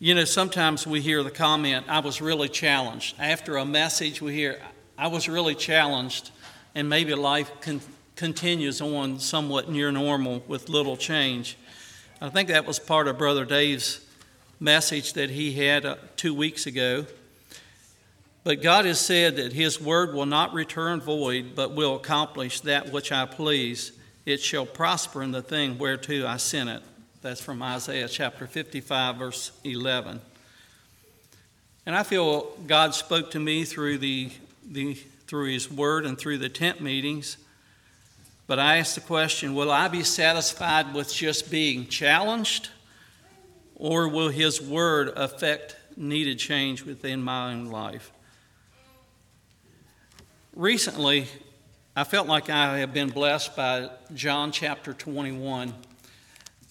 You know, sometimes we hear the comment, I was really challenged. After a message, we hear, I was really challenged, and maybe life con- continues on somewhat near normal with little change. I think that was part of Brother Dave's message that he had uh, two weeks ago. But God has said that His word will not return void, but will accomplish that which I please. It shall prosper in the thing whereto I sent it. That's from Isaiah chapter 55, verse 11. And I feel God spoke to me through, the, the, through His Word and through the tent meetings. But I asked the question will I be satisfied with just being challenged? Or will His Word affect needed change within my own life? Recently, I felt like I have been blessed by John chapter 21.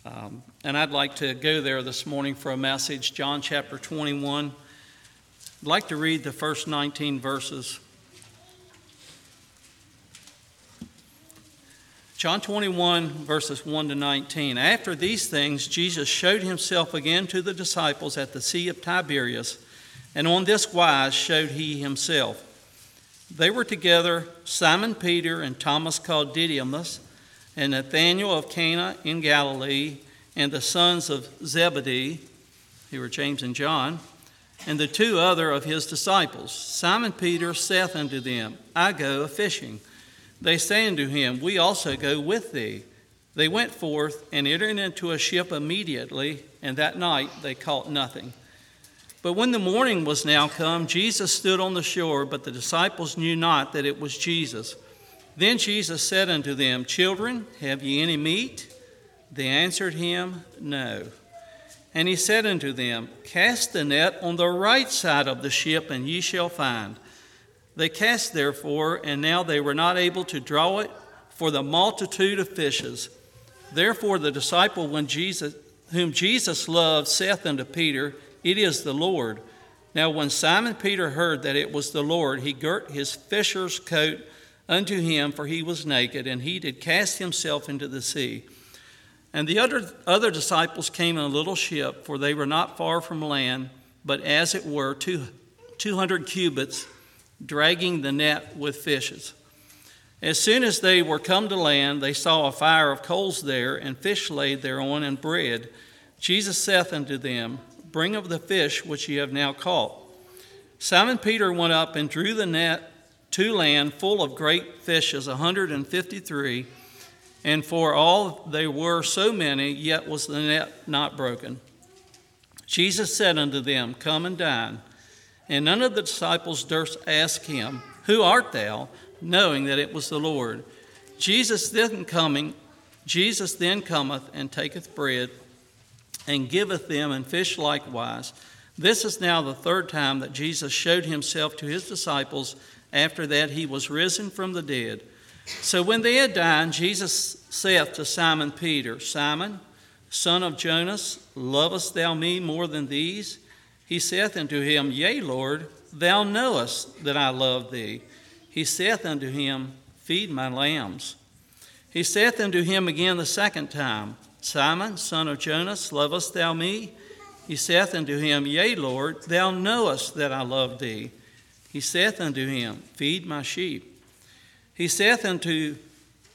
Um, and I'd like to go there this morning for a message, John chapter 21. I'd like to read the first 19 verses. John 21, verses 1 to 19. After these things, Jesus showed himself again to the disciples at the Sea of Tiberias, and on this wise showed he himself. They were together, Simon Peter and Thomas called Didymus and Nathanael of Cana in Galilee, and the sons of Zebedee, who were James and John, and the two other of his disciples. Simon Peter saith unto them, I go a fishing. They say unto him, We also go with thee. They went forth and entered into a ship immediately, and that night they caught nothing. But when the morning was now come, Jesus stood on the shore, but the disciples knew not that it was Jesus. Then Jesus said unto them, Children, have ye any meat? They answered him, No. And he said unto them, Cast the net on the right side of the ship, and ye shall find. They cast therefore, and now they were not able to draw it for the multitude of fishes. Therefore the disciple when Jesus, whom Jesus loved saith unto Peter, It is the Lord. Now when Simon Peter heard that it was the Lord, he girt his fisher's coat unto him, for he was naked, and he did cast himself into the sea. And the other, other disciples came in a little ship, for they were not far from land, but as it were two, 200 cubits, dragging the net with fishes. As soon as they were come to land, they saw a fire of coals there, and fish laid thereon, and bread. Jesus saith unto them, Bring of the fish which ye have now caught. Simon Peter went up and drew the net to land full of great fishes, a 153. And for all they were so many, yet was the net not broken. Jesus said unto them, Come and dine. And none of the disciples durst ask him, Who art thou? knowing that it was the Lord. Jesus then coming, Jesus then cometh and taketh bread and giveth them and fish likewise. This is now the third time that Jesus showed himself to his disciples after that he was risen from the dead. So when they had dined, Jesus saith to Simon Peter, Simon, son of Jonas, lovest thou me more than these? He saith unto him, Yea, Lord, thou knowest that I love thee. He saith unto him, Feed my lambs. He saith unto him again the second time, Simon, son of Jonas, lovest thou me? He saith unto him, Yea, Lord, thou knowest that I love thee. He saith unto him, Feed my sheep. He saith unto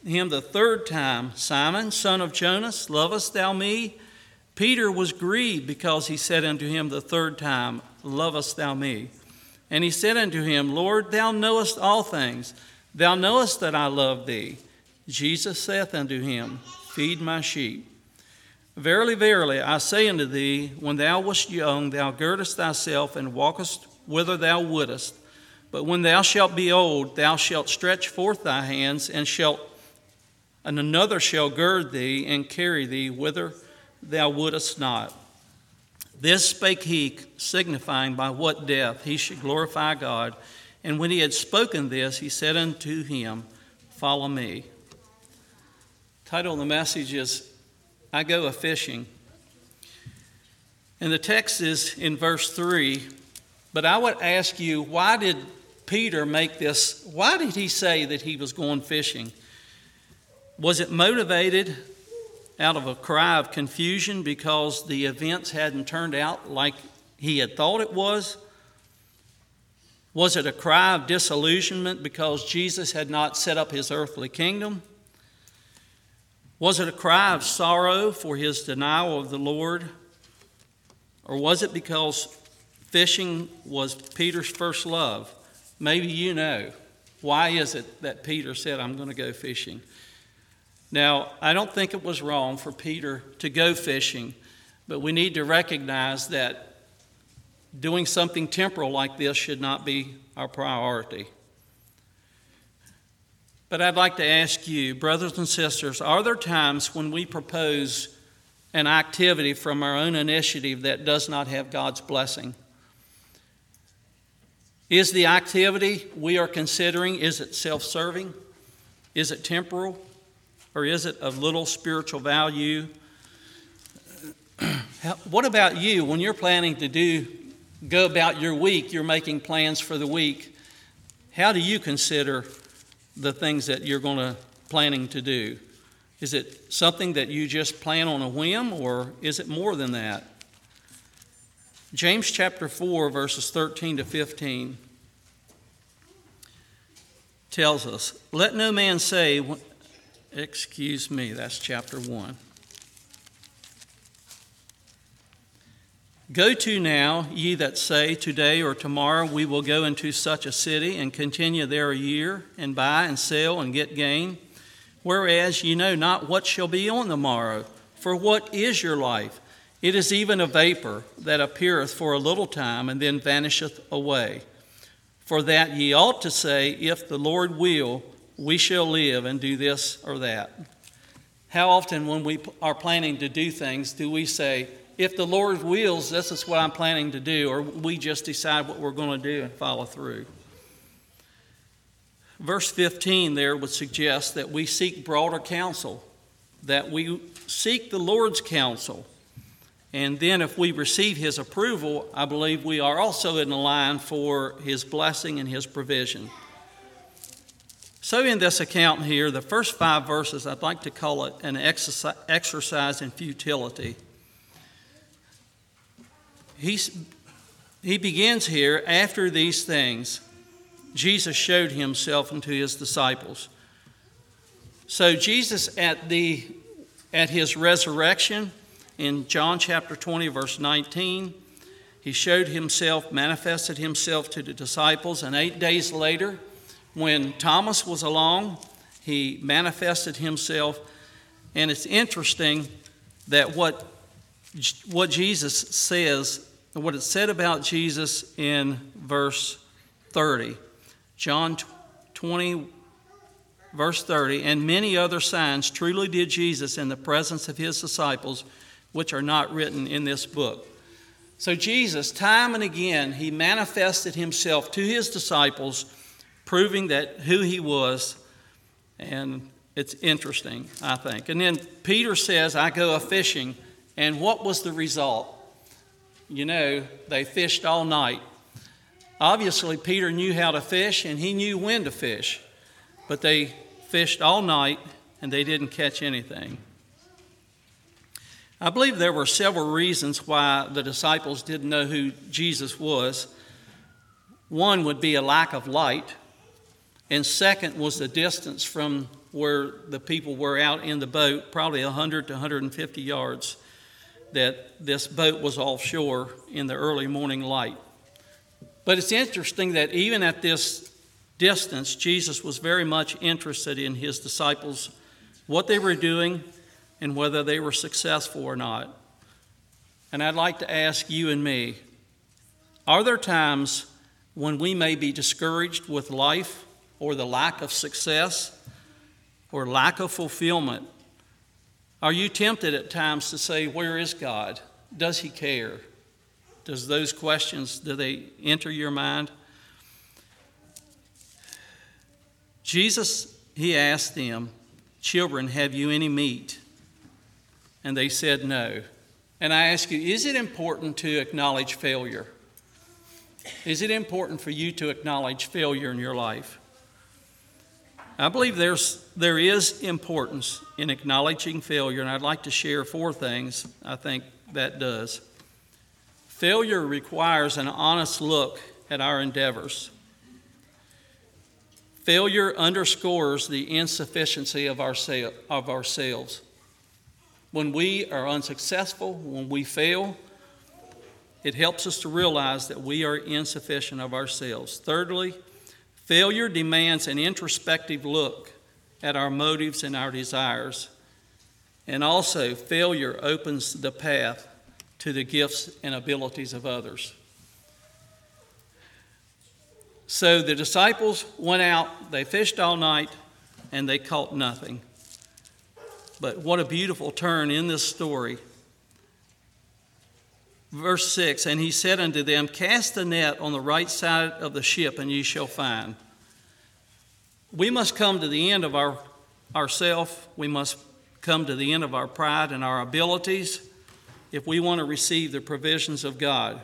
him the third time, Simon, son of Jonas, lovest thou me? Peter was grieved because he said unto him the third time, Lovest thou me? And he said unto him, Lord, thou knowest all things. Thou knowest that I love thee. Jesus saith unto him, Feed my sheep. Verily, verily, I say unto thee, when thou wast young, thou girdest thyself and walkest whither thou wouldest. But when thou shalt be old, thou shalt stretch forth thy hands, and shalt, and another shall gird thee and carry thee whither thou wouldest not. This spake he, signifying by what death he should glorify God. And when he had spoken this, he said unto him, Follow me. Title of the message is I Go a Fishing. And the text is in verse 3. But I would ask you, why did Peter make this? Why did he say that he was going fishing? Was it motivated out of a cry of confusion because the events hadn't turned out like he had thought it was? Was it a cry of disillusionment because Jesus had not set up his earthly kingdom? Was it a cry of sorrow for his denial of the Lord? Or was it because fishing was Peter's first love? Maybe you know. Why is it that Peter said, I'm going to go fishing? Now, I don't think it was wrong for Peter to go fishing, but we need to recognize that doing something temporal like this should not be our priority. But I'd like to ask you, brothers and sisters, are there times when we propose an activity from our own initiative that does not have God's blessing? Is the activity we are considering is it self-serving? Is it temporal? Or is it of little spiritual value? what about you when you're planning to do go about your week, you're making plans for the week? How do you consider the things that you're going to planning to do? Is it something that you just plan on a whim or is it more than that? James chapter 4 verses 13 to 15 tells us, "Let no man say excuse me, that's chapter 1. Go to now, ye that say, Today or tomorrow we will go into such a city and continue there a year, and buy and sell and get gain. Whereas ye know not what shall be on the morrow. For what is your life? It is even a vapor that appeareth for a little time and then vanisheth away. For that ye ought to say, If the Lord will, we shall live and do this or that. How often, when we are planning to do things, do we say, if the Lord wills, this is what I'm planning to do, or we just decide what we're going to do and follow through. Verse 15 there would suggest that we seek broader counsel, that we seek the Lord's counsel. And then, if we receive His approval, I believe we are also in the line for His blessing and His provision. So, in this account here, the first five verses, I'd like to call it an exercise in futility. He's, he begins here after these things, Jesus showed himself unto his disciples. So, Jesus at, the, at his resurrection in John chapter 20, verse 19, he showed himself, manifested himself to the disciples, and eight days later, when Thomas was along, he manifested himself. And it's interesting that what, what Jesus says what it said about Jesus in verse 30. John 20, verse 30, and many other signs truly did Jesus in the presence of his disciples, which are not written in this book. So, Jesus, time and again, he manifested himself to his disciples, proving that who he was. And it's interesting, I think. And then Peter says, I go a fishing. And what was the result? you know, they fished all night. Obviously, Peter knew how to fish and he knew when to fish, but they fished all night and they didn't catch anything. I believe there were several reasons why the disciples didn't know who Jesus was. One would be a lack of light, and second was the distance from where the people were out in the boat, probably 100 to 150 yards that this boat was offshore in the early morning light. But it's interesting that even at this distance, Jesus was very much interested in his disciples, what they were doing, and whether they were successful or not. And I'd like to ask you and me are there times when we may be discouraged with life or the lack of success or lack of fulfillment are you tempted at times to say, Where is God? Does He care? Does those questions, do they enter your mind? Jesus, he asked them, Children, have you any meat? And they said no. And I ask you, is it important to acknowledge failure? Is it important for you to acknowledge failure in your life? I believe there's, there is importance in acknowledging failure, and I'd like to share four things I think that does. Failure requires an honest look at our endeavors. Failure underscores the insufficiency of, our, of ourselves. When we are unsuccessful, when we fail, it helps us to realize that we are insufficient of ourselves. Thirdly, failure demands an introspective look at our motives and our desires. And also, failure opens the path to the gifts and abilities of others. So the disciples went out, they fished all night, and they caught nothing. But what a beautiful turn in this story. Verse 6 And he said unto them, Cast the net on the right side of the ship, and ye shall find. We must come to the end of our ourself. We must come to the end of our pride and our abilities if we want to receive the provisions of God.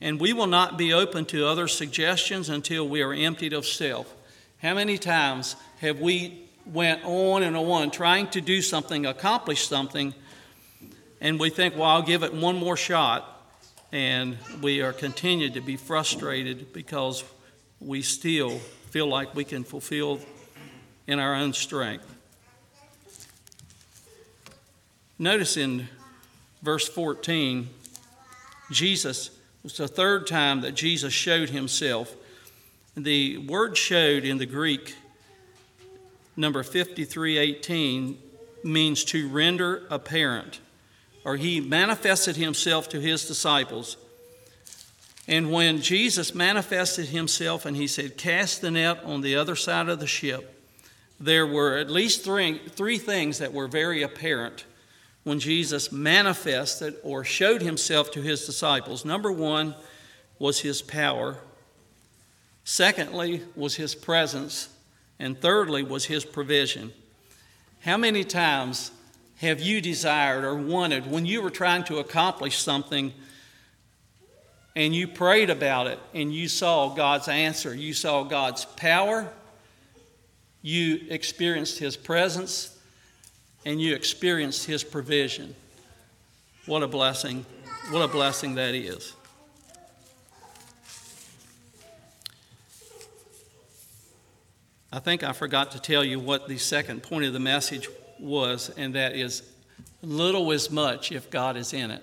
And we will not be open to other suggestions until we are emptied of self. How many times have we went on and on trying to do something, accomplish something, and we think, well, I'll give it one more shot, and we are continued to be frustrated because we still feel like we can fulfill in our own strength. Notice in verse 14, Jesus, it's the third time that Jesus showed himself. The word showed in the Greek, number 5318, means to render apparent, or he manifested himself to his disciples. And when Jesus manifested himself and he said, Cast the net on the other side of the ship, there were at least three, three things that were very apparent when Jesus manifested or showed himself to his disciples. Number one was his power, secondly, was his presence, and thirdly, was his provision. How many times have you desired or wanted when you were trying to accomplish something? and you prayed about it and you saw God's answer, you saw God's power, you experienced His presence, and you experienced His provision. What a blessing! What a blessing that is. I think I forgot to tell you what the second point of the message was, and that is little is much if God is in it.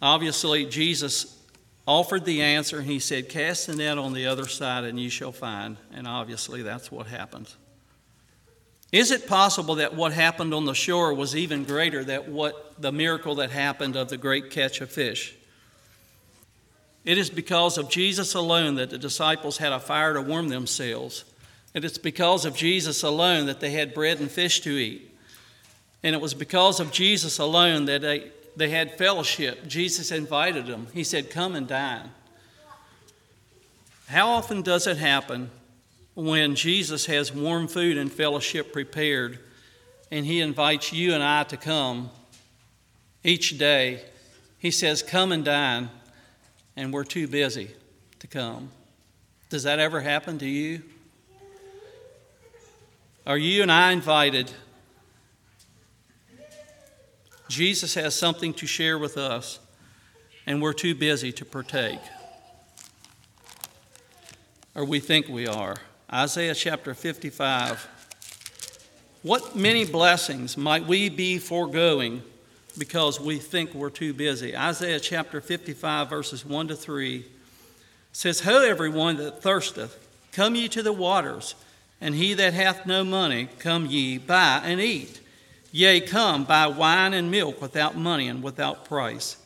Obviously, Jesus offered the answer and he said, Cast the net on the other side and you shall find. And obviously, that's what happens. Is it possible that what happened on the shore was even greater than what the miracle that happened of the great catch of fish? It is because of Jesus alone that the disciples had a fire to warm themselves. And it's because of Jesus alone that they had bread and fish to eat. And it was because of Jesus alone that they they had fellowship. Jesus invited them. He said, Come and dine. How often does it happen when Jesus has warm food and fellowship prepared and he invites you and I to come each day? He says, Come and dine, and we're too busy to come. Does that ever happen to you? Are you and I invited Jesus has something to share with us, and we're too busy to partake. Or we think we are. Isaiah chapter 55. What many blessings might we be foregoing because we think we're too busy? Isaiah chapter 55, verses 1 to 3 says, Ho, everyone that thirsteth, come ye to the waters, and he that hath no money, come ye, buy and eat. Yea, come, buy wine and milk without money and without price.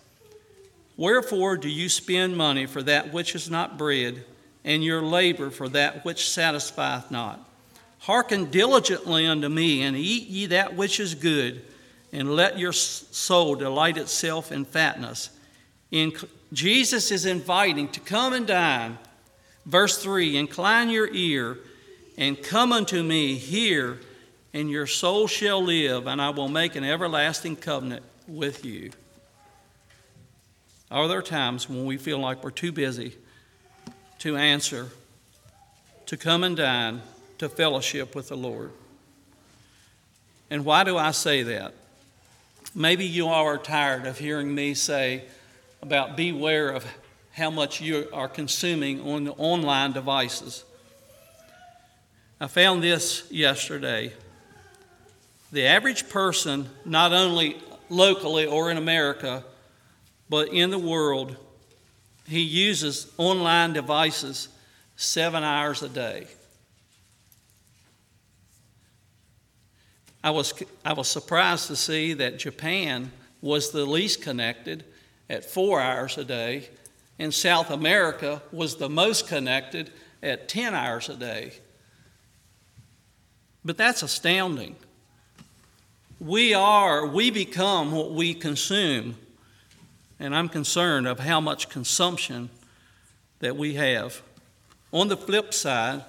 Wherefore do you spend money for that which is not bread, and your labor for that which satisfieth not? Hearken diligently unto me, and eat ye that which is good, and let your soul delight itself in fatness. In, Jesus is inviting to come and dine. Verse 3 Incline your ear and come unto me, hear and your soul shall live, and I will make an everlasting covenant with you. Are there times when we feel like we're too busy to answer to come and dine to fellowship with the Lord. And why do I say that? Maybe you all are tired of hearing me say about beware of how much you are consuming on the online devices. I found this yesterday. The average person, not only locally or in America, but in the world, he uses online devices seven hours a day. I was, I was surprised to see that Japan was the least connected at four hours a day, and South America was the most connected at 10 hours a day. But that's astounding. We are, we become what we consume. And I'm concerned of how much consumption that we have. On the flip side,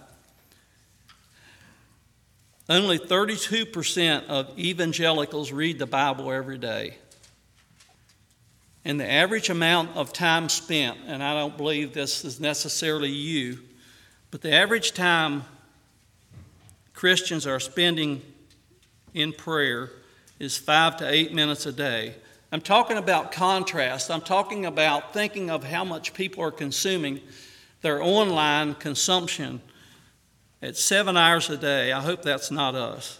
only 32% of evangelicals read the Bible every day. And the average amount of time spent, and I don't believe this is necessarily you, but the average time Christians are spending in prayer is five to eight minutes a day. I'm talking about contrast. I'm talking about thinking of how much people are consuming their online consumption at seven hours a day. I hope that's not us.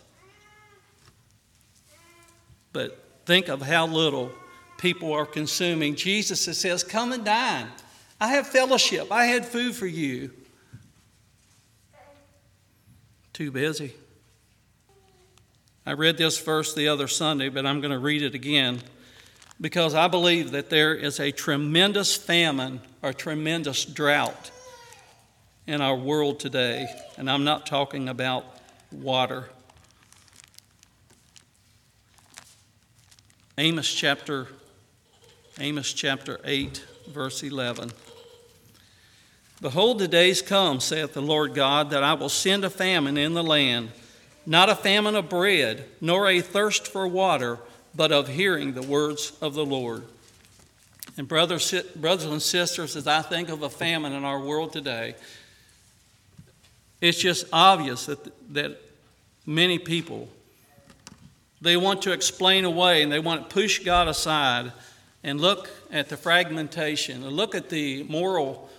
But think of how little people are consuming. Jesus says, Come and dine. I have fellowship. I had food for you. Too busy. I read this verse the other Sunday, but I'm going to read it again because I believe that there is a tremendous famine or tremendous drought in our world today, and I'm not talking about water. Amos chapter Amos chapter 8 verse 11 Behold the days come saith the Lord God that I will send a famine in the land not a famine of bread nor a thirst for water but of hearing the words of the Lord and brothers, brothers and sisters, as I think of a famine in our world today, it's just obvious that, that many people, they want to explain away and they want to push God aside and look at the fragmentation and look at the moral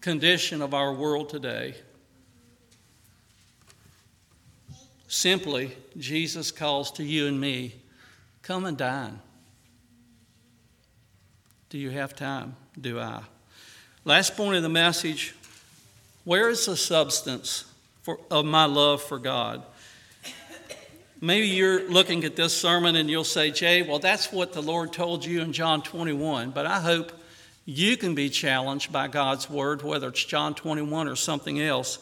condition of our world today. Simply, Jesus calls to you and me come and dine. Do you have time? Do I? Last point of the message where is the substance for, of my love for God? Maybe you're looking at this sermon and you'll say, Jay, well, that's what the Lord told you in John 21. But I hope you can be challenged by God's word, whether it's John 21 or something else.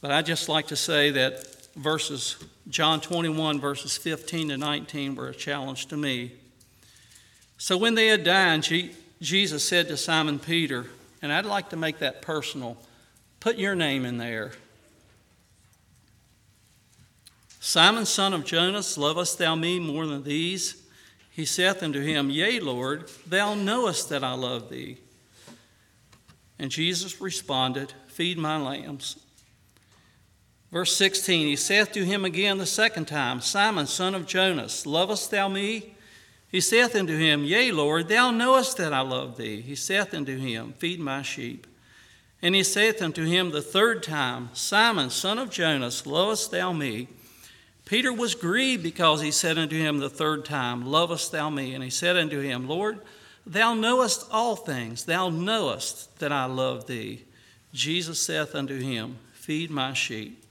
But I just like to say that verses John 21, verses 15 to 19, were a challenge to me. So when they had dined, Jesus said to Simon Peter, and I'd like to make that personal. Put your name in there. Simon, son of Jonas, lovest thou me more than these? He saith unto him, Yea, Lord, thou knowest that I love thee. And Jesus responded, Feed my lambs. Verse 16, he saith to him again the second time, Simon, son of Jonas, lovest thou me? He saith unto him, Yea, Lord, thou knowest that I love thee. He saith unto him, Feed my sheep. And he saith unto him the third time, Simon, son of Jonas, lovest thou me? Peter was grieved because he said unto him the third time, Lovest thou me? And he said unto him, Lord, thou knowest all things. Thou knowest that I love thee. Jesus saith unto him, Feed my sheep.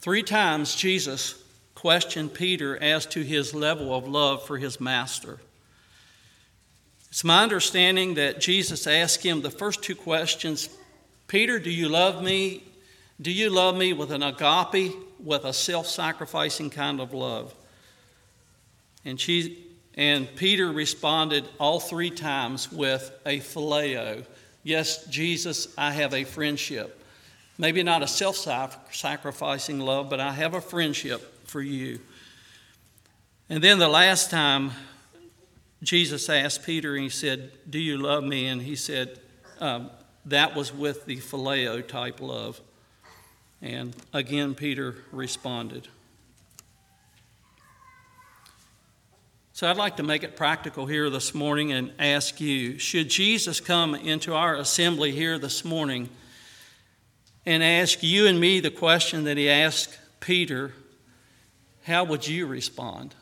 Three times Jesus questioned Peter as to his level of love for his master. It's my understanding that Jesus asked him the first two questions Peter, do you love me? Do you love me with an agape, with a self sacrificing kind of love? And, she, and Peter responded all three times with a phileo. Yes, Jesus, I have a friendship. Maybe not a self sacrificing love, but I have a friendship for you. And then the last time Jesus asked Peter, and he said, Do you love me? And he said, um, that was with the phileo type love. And again, Peter responded. So I'd like to make it practical here this morning and ask you should Jesus come into our assembly here this morning and ask you and me the question that he asked Peter, how would you respond?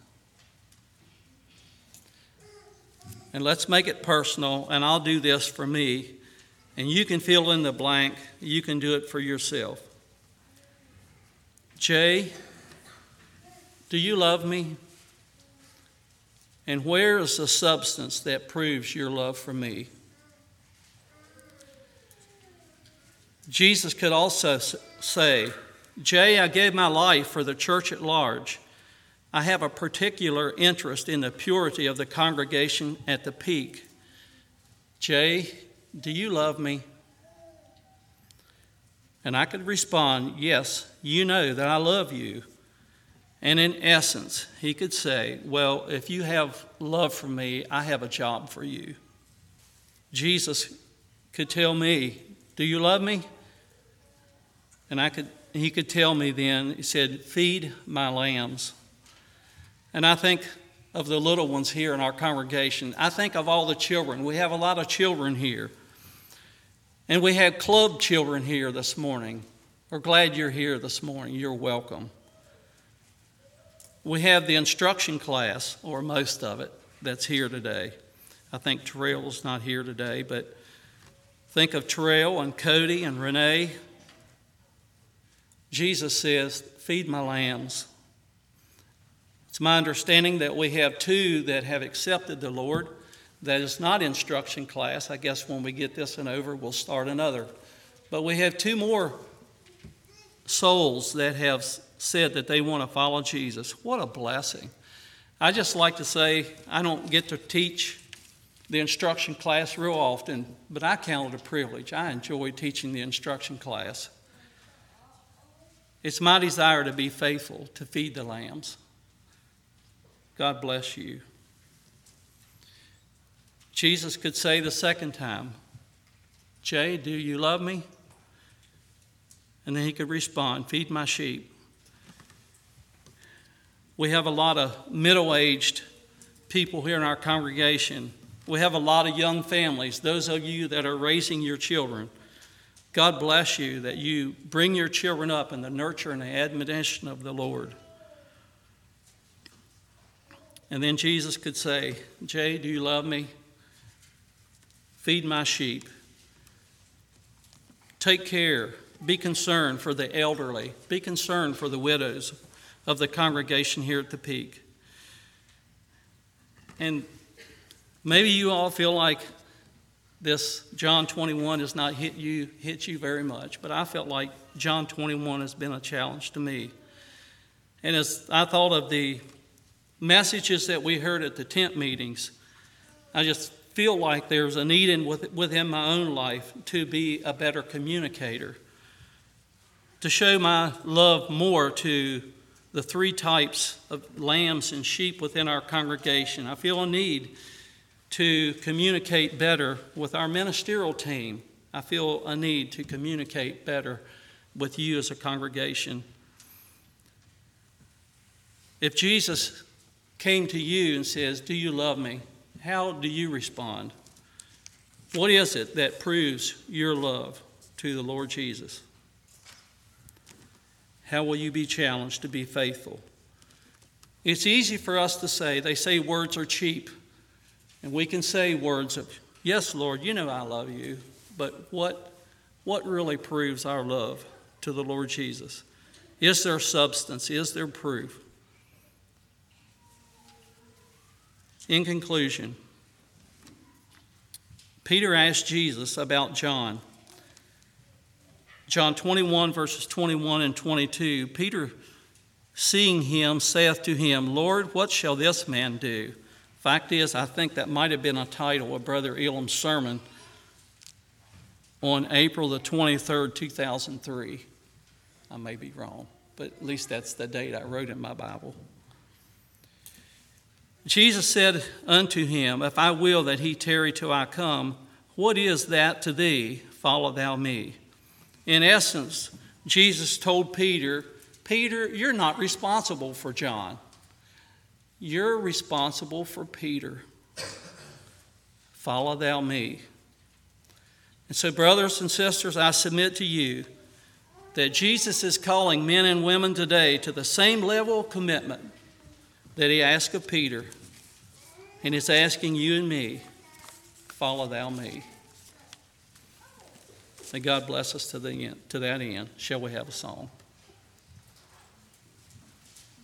And let's make it personal, and I'll do this for me, and you can fill in the blank. You can do it for yourself. Jay, do you love me? And where is the substance that proves your love for me? Jesus could also say, Jay, I gave my life for the church at large. I have a particular interest in the purity of the congregation at the peak. Jay, do you love me? And I could respond, Yes, you know that I love you. And in essence, he could say, Well, if you have love for me, I have a job for you. Jesus could tell me, Do you love me? And I could, he could tell me then, he said, Feed my lambs. And I think of the little ones here in our congregation. I think of all the children. We have a lot of children here. And we have club children here this morning. We're glad you're here this morning. You're welcome. We have the instruction class, or most of it, that's here today. I think Terrell's not here today, but think of Terrell and Cody and Renee. Jesus says, Feed my lambs. It's my understanding that we have two that have accepted the Lord. That is not instruction class. I guess when we get this and over, we'll start another. But we have two more souls that have said that they want to follow Jesus. What a blessing. I just like to say, I don't get to teach the instruction class real often, but I count it a privilege. I enjoy teaching the instruction class. It's my desire to be faithful, to feed the lambs. God bless you. Jesus could say the second time, Jay, do you love me? And then he could respond, Feed my sheep. We have a lot of middle aged people here in our congregation. We have a lot of young families, those of you that are raising your children. God bless you that you bring your children up in the nurture and the admonition of the Lord. And then Jesus could say, Jay, do you love me? Feed my sheep. Take care. Be concerned for the elderly. Be concerned for the widows of the congregation here at the peak. And maybe you all feel like this John 21 has not hit you hit you very much, but I felt like John 21 has been a challenge to me. And as I thought of the messages that we heard at the tent meetings, I just feel like there's a need in, within my own life to be a better communicator, to show my love more to the three types of lambs and sheep within our congregation. I feel a need to communicate better with our ministerial team. I feel a need to communicate better with you as a congregation. If Jesus came to you and says, Do you love me? How do you respond? What is it that proves your love to the Lord Jesus? How will you be challenged to be faithful? It's easy for us to say, they say words are cheap. And we can say words of, Yes, Lord, you know I love you. But what, what really proves our love to the Lord Jesus? Is there substance? Is there proof? In conclusion, Peter asked Jesus about John. John 21, verses 21 and 22, Peter, seeing him, saith to him, Lord, what shall this man do? Fact is, I think that might have been a title of Brother Elam's sermon on April the 23rd, 2003. I may be wrong, but at least that's the date I wrote in my Bible. Jesus said unto him, If I will that he tarry till I come, what is that to thee? follow thou me. In essence, Jesus told Peter, Peter, you're not responsible for John. You're responsible for Peter. Follow thou me. And so, brothers and sisters, I submit to you that Jesus is calling men and women today to the same level of commitment that he asked of Peter. And is asking you and me, follow thou me. May God bless us to, the end, to that end. Shall we have a song?